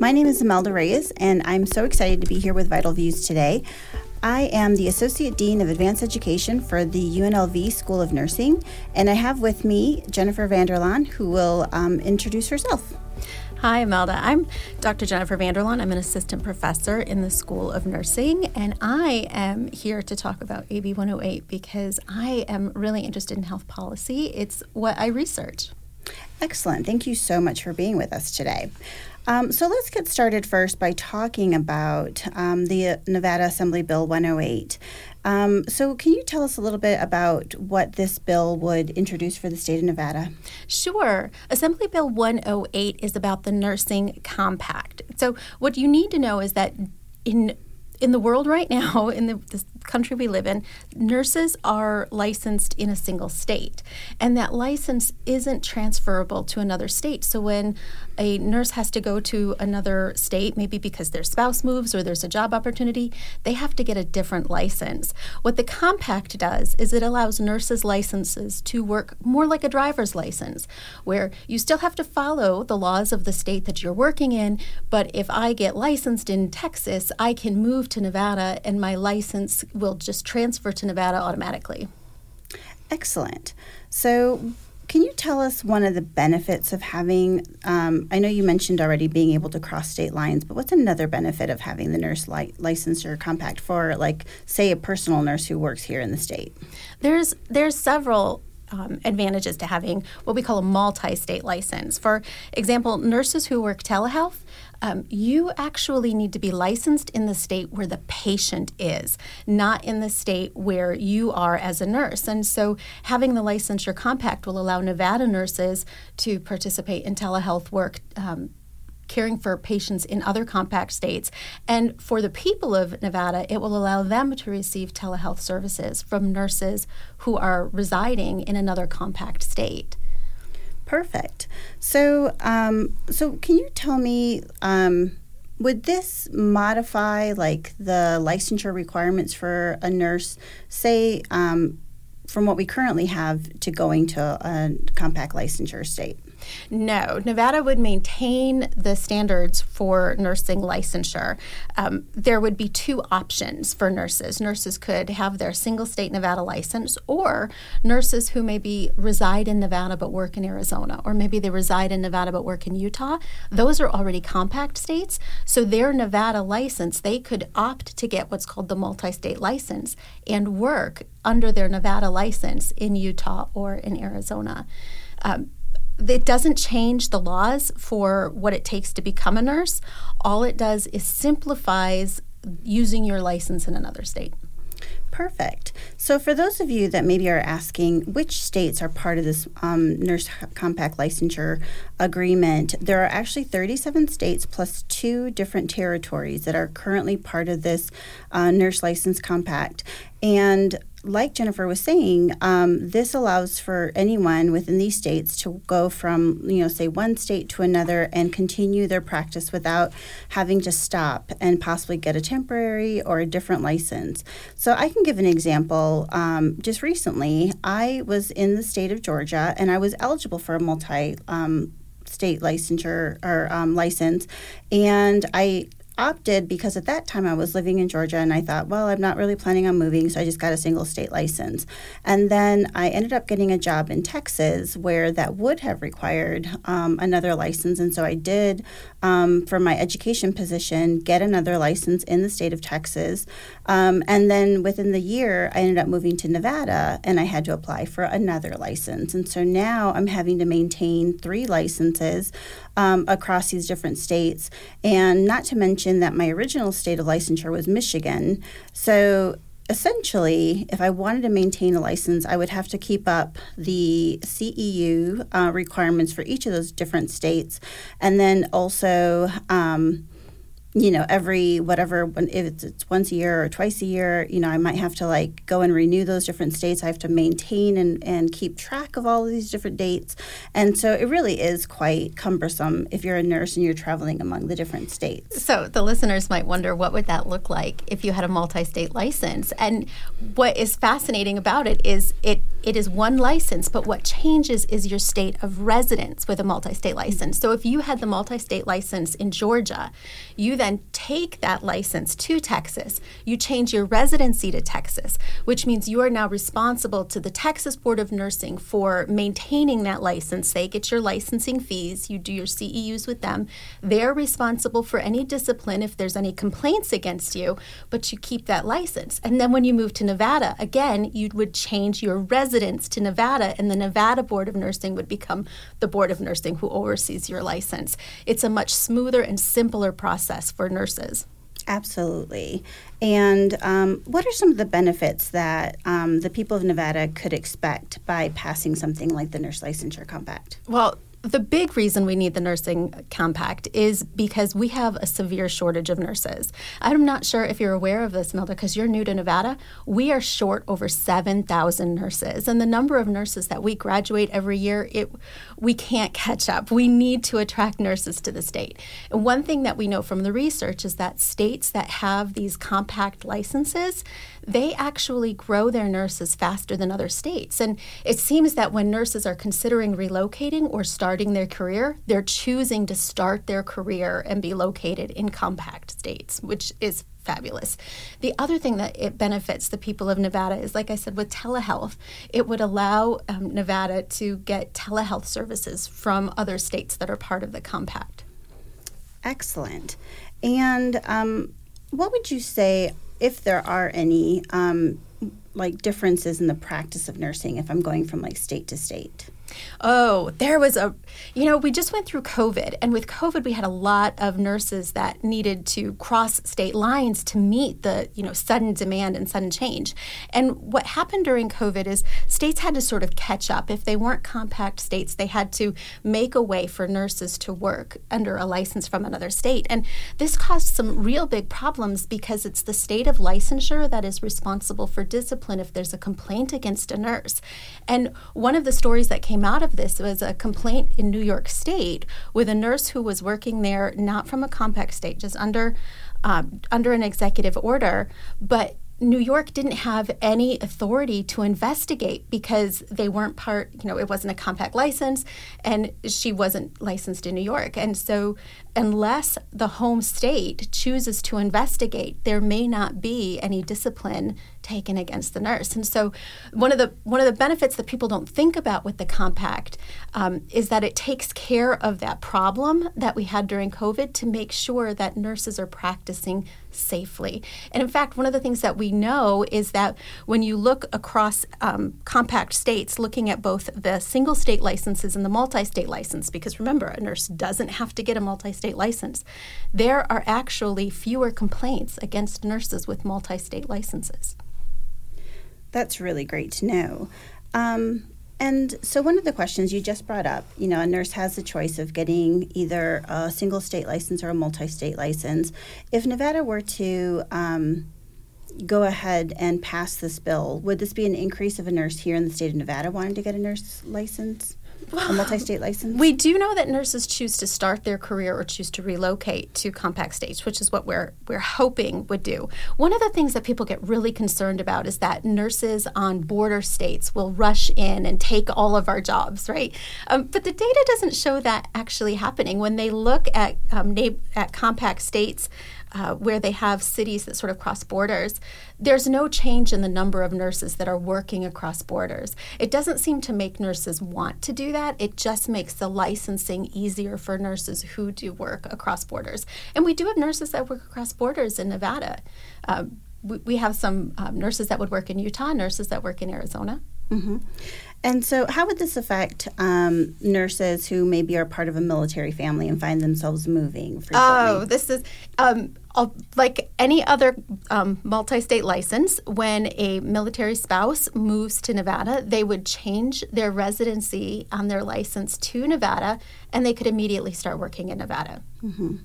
My name is Imelda Reyes, and I'm so excited to be here with Vital Views today. I am the Associate Dean of Advanced Education for the UNLV School of Nursing, and I have with me Jennifer Vanderlaan, who will um, introduce herself. Hi, Imelda. I'm Dr. Jennifer Vanderlaan. I'm an assistant professor in the School of Nursing, and I am here to talk about AB 108 because I am really interested in health policy. It's what I research. Excellent. Thank you so much for being with us today. Um, so let's get started first by talking about um, the Nevada Assembly Bill 108. Um, so, can you tell us a little bit about what this bill would introduce for the state of Nevada? Sure. Assembly Bill 108 is about the Nursing Compact. So, what you need to know is that in in the world right now, in the, the, country we live in, nurses are licensed in a single state, and that license isn't transferable to another state. So when a nurse has to go to another state, maybe because their spouse moves or there's a job opportunity, they have to get a different license. What the compact does is it allows nurses' licenses to work more like a driver's license, where you still have to follow the laws of the state that you're working in, but if I get licensed in Texas, I can move to Nevada and my license will just transfer to Nevada automatically. Excellent. So, can you tell us one of the benefits of having? Um, I know you mentioned already being able to cross state lines, but what's another benefit of having the nurse li- licensure compact for, like, say, a personal nurse who works here in the state? There's there's several um, advantages to having what we call a multi-state license. For example, nurses who work telehealth um, you actually need to be licensed in the state where the patient is, not in the state where you are as a nurse. And so, having the licensure compact will allow Nevada nurses to participate in telehealth work. Um, caring for patients in other compact states. And for the people of Nevada, it will allow them to receive telehealth services from nurses who are residing in another compact state. Perfect. So, um, so can you tell me, um, would this modify like the licensure requirements for a nurse, say, um, from what we currently have to going to a compact licensure state? No, Nevada would maintain the standards for nursing licensure. Um, there would be two options for nurses. Nurses could have their single state Nevada license, or nurses who maybe reside in Nevada but work in Arizona, or maybe they reside in Nevada but work in Utah. Those are already compact states. So their Nevada license, they could opt to get what's called the multi state license and work under their Nevada license in Utah or in Arizona. Um, it doesn't change the laws for what it takes to become a nurse. All it does is simplifies using your license in another state. Perfect. So, for those of you that maybe are asking which states are part of this um, nurse compact licensure agreement, there are actually 37 states plus two different territories that are currently part of this uh, nurse license compact. And like Jennifer was saying, um, this allows for anyone within these states to go from, you know, say one state to another and continue their practice without having to stop and possibly get a temporary or a different license. So I can give an example. Um, just recently, I was in the state of Georgia and I was eligible for a multi um, state licensure or um, license, and I opted because at that time I was living in Georgia and I thought, well, I'm not really planning on moving, so I just got a single state license. And then I ended up getting a job in Texas where that would have required um, another license. And so I did, um, for my education position, get another license in the state of Texas. Um, and then within the year, I ended up moving to Nevada and I had to apply for another license. And so now I'm having to maintain three licenses um, across these different states. And not to mention that my original state of licensure was Michigan. So essentially, if I wanted to maintain a license, I would have to keep up the CEU uh, requirements for each of those different states, and then also um, you know, every whatever, if it's, it's once a year or twice a year, you know, I might have to like go and renew those different states. I have to maintain and, and keep track of all of these different dates. And so it really is quite cumbersome if you're a nurse and you're traveling among the different states. So the listeners might wonder what would that look like if you had a multi-state license? And what is fascinating about it is it it is one license, but what changes is your state of residence with a multi-state license. So if you had the multi-state license in Georgia, you then take that license to Texas. You change your residency to Texas, which means you are now responsible to the Texas Board of Nursing for maintaining that license. They get your licensing fees, you do your CEUs with them. They're responsible for any discipline if there's any complaints against you, but you keep that license. And then when you move to Nevada, again, you would change your residence to Nevada, and the Nevada Board of Nursing would become the Board of Nursing who oversees your license. It's a much smoother and simpler process for nurses. Absolutely. And um, what are some of the benefits that um, the people of Nevada could expect by passing something like the Nurse Licensure Compact? Well, the big reason we need the nursing compact is because we have a severe shortage of nurses. I'm not sure if you're aware of this, Milda, because you're new to Nevada. We are short over 7,000 nurses, and the number of nurses that we graduate every year, it we can't catch up. We need to attract nurses to the state. And one thing that we know from the research is that states that have these compact licenses, they actually grow their nurses faster than other states. And it seems that when nurses are considering relocating or starting their career, they're choosing to start their career and be located in compact states, which is fabulous. The other thing that it benefits the people of Nevada is, like I said, with telehealth, it would allow um, Nevada to get telehealth services from other states that are part of the compact. Excellent. And um, what would you say if there are any um, like differences in the practice of nursing if I'm going from like state to state? Oh, there was a, you know, we just went through COVID, and with COVID, we had a lot of nurses that needed to cross state lines to meet the, you know, sudden demand and sudden change. And what happened during COVID is states had to sort of catch up. If they weren't compact states, they had to make a way for nurses to work under a license from another state. And this caused some real big problems because it's the state of licensure that is responsible for discipline if there's a complaint against a nurse. And one of the stories that came out of this was a complaint in New York State with a nurse who was working there not from a compact state, just under um, under an executive order, but New York didn't have any authority to investigate because they weren't part, you know, it wasn't a compact license and she wasn't licensed in New York. And so, unless the home state chooses to investigate, there may not be any discipline taken against the nurse. And so, one of the one of the benefits that people don't think about with the compact um, is that it takes care of that problem that we had during COVID to make sure that nurses are practicing safely. And in fact, one of the things that we know is that when you look across um, compact states, looking at both the single state licenses and the multi state license, because remember, a nurse doesn't have to get a multi state license, there are actually fewer complaints against nurses with multi state licenses. That's really great to know. Um, and so, one of the questions you just brought up, you know, a nurse has the choice of getting either a single state license or a multi state license. If Nevada were to um, go ahead and pass this bill, would this be an increase of a nurse here in the state of Nevada wanting to get a nurse license? A multi-state license? We do know that nurses choose to start their career or choose to relocate to compact states, which is what we're we're hoping would do. One of the things that people get really concerned about is that nurses on border states will rush in and take all of our jobs, right? Um, but the data doesn't show that actually happening. When they look at um, at compact states uh, where they have cities that sort of cross borders, there's no change in the number of nurses that are working across borders. It doesn't seem to make nurses want to do that. It just makes the licensing easier for nurses who do work across borders. And we do have nurses that work across borders in Nevada. Um, we, we, have some um, nurses that would work in Utah, nurses that work in Arizona. Mm-hmm. And so, how would this affect um, nurses who maybe are part of a military family and find themselves moving? Frequently? Oh, this is um, like any other um, multi state license, when a military spouse moves to Nevada, they would change their residency on their license to Nevada and they could immediately start working in Nevada. Mm-hmm.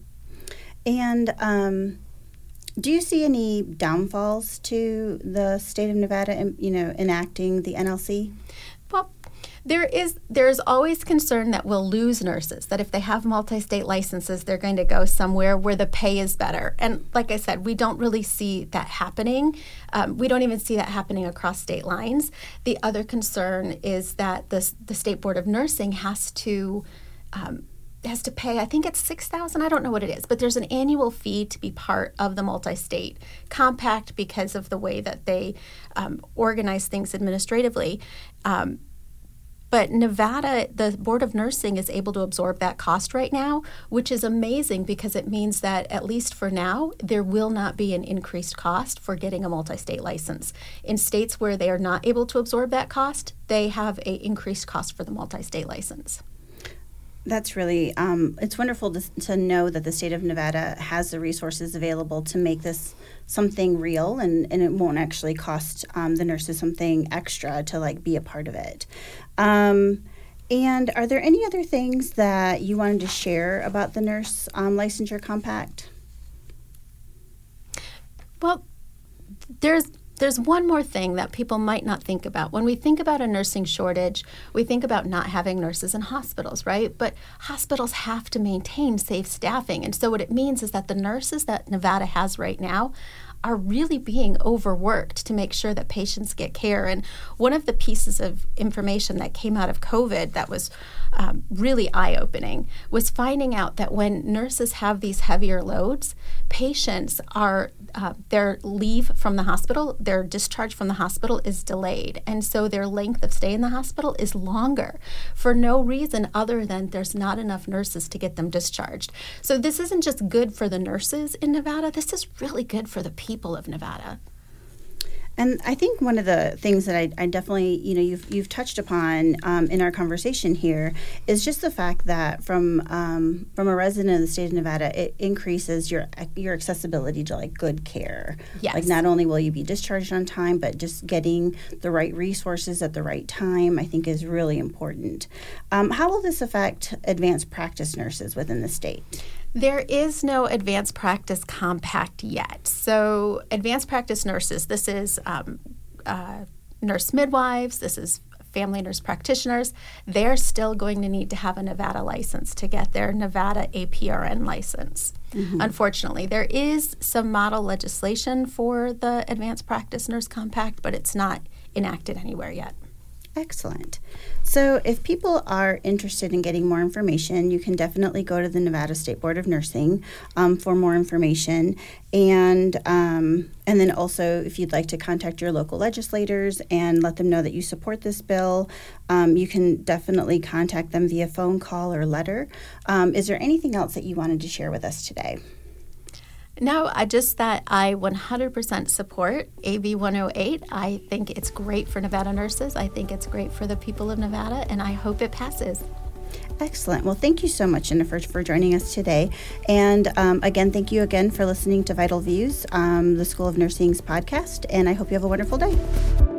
And um, do you see any downfalls to the state of Nevada, you know, enacting the NLC? Well, there is there's always concern that we'll lose nurses that if they have multi-state licenses they're going to go somewhere where the pay is better. And like i said we don't really see that happening. Um, we don't even see that happening across state lines. The other concern is that the, the state board of nursing has to um, has to pay i think it's 6000 i don't know what it is but there's an annual fee to be part of the multi-state compact because of the way that they um, organize things administratively um, but Nevada, the Board of Nursing is able to absorb that cost right now, which is amazing because it means that, at least for now, there will not be an increased cost for getting a multi state license. In states where they are not able to absorb that cost, they have an increased cost for the multi state license. That's really, um, it's wonderful to, to know that the state of Nevada has the resources available to make this something real and, and it won't actually cost um, the nurses something extra to like be a part of it. Um, and are there any other things that you wanted to share about the nurse um, licensure compact? Well, there's there's one more thing that people might not think about. When we think about a nursing shortage, we think about not having nurses in hospitals, right? But hospitals have to maintain safe staffing. And so, what it means is that the nurses that Nevada has right now are really being overworked to make sure that patients get care. And one of the pieces of information that came out of COVID that was um, really eye opening was finding out that when nurses have these heavier loads, patients are, uh, their leave from the hospital, their discharge from the hospital is delayed. And so their length of stay in the hospital is longer for no reason other than there's not enough nurses to get them discharged. So this isn't just good for the nurses in Nevada, this is really good for the people people of Nevada. And I think one of the things that I, I definitely, you know, you've you've touched upon um, in our conversation here is just the fact that from um, from a resident of the state of Nevada, it increases your your accessibility to like good care. Yes. Like not only will you be discharged on time, but just getting the right resources at the right time, I think, is really important. Um, how will this affect advanced practice nurses within the state? There is no advanced practice compact yet. So, advanced practice nurses, this is um, uh, nurse midwives, this is family nurse practitioners, they're still going to need to have a Nevada license to get their Nevada APRN license. Mm-hmm. Unfortunately, there is some model legislation for the Advanced Practice Nurse Compact, but it's not enacted anywhere yet. Excellent. So, if people are interested in getting more information, you can definitely go to the Nevada State Board of Nursing um, for more information, and um, and then also if you'd like to contact your local legislators and let them know that you support this bill, um, you can definitely contact them via phone call or letter. Um, is there anything else that you wanted to share with us today? No, I just that I 100% support AB 108. I think it's great for Nevada nurses. I think it's great for the people of Nevada, and I hope it passes. Excellent. Well, thank you so much, Jennifer, for joining us today. And um, again, thank you again for listening to Vital Views, um, the School of Nursing's podcast. And I hope you have a wonderful day.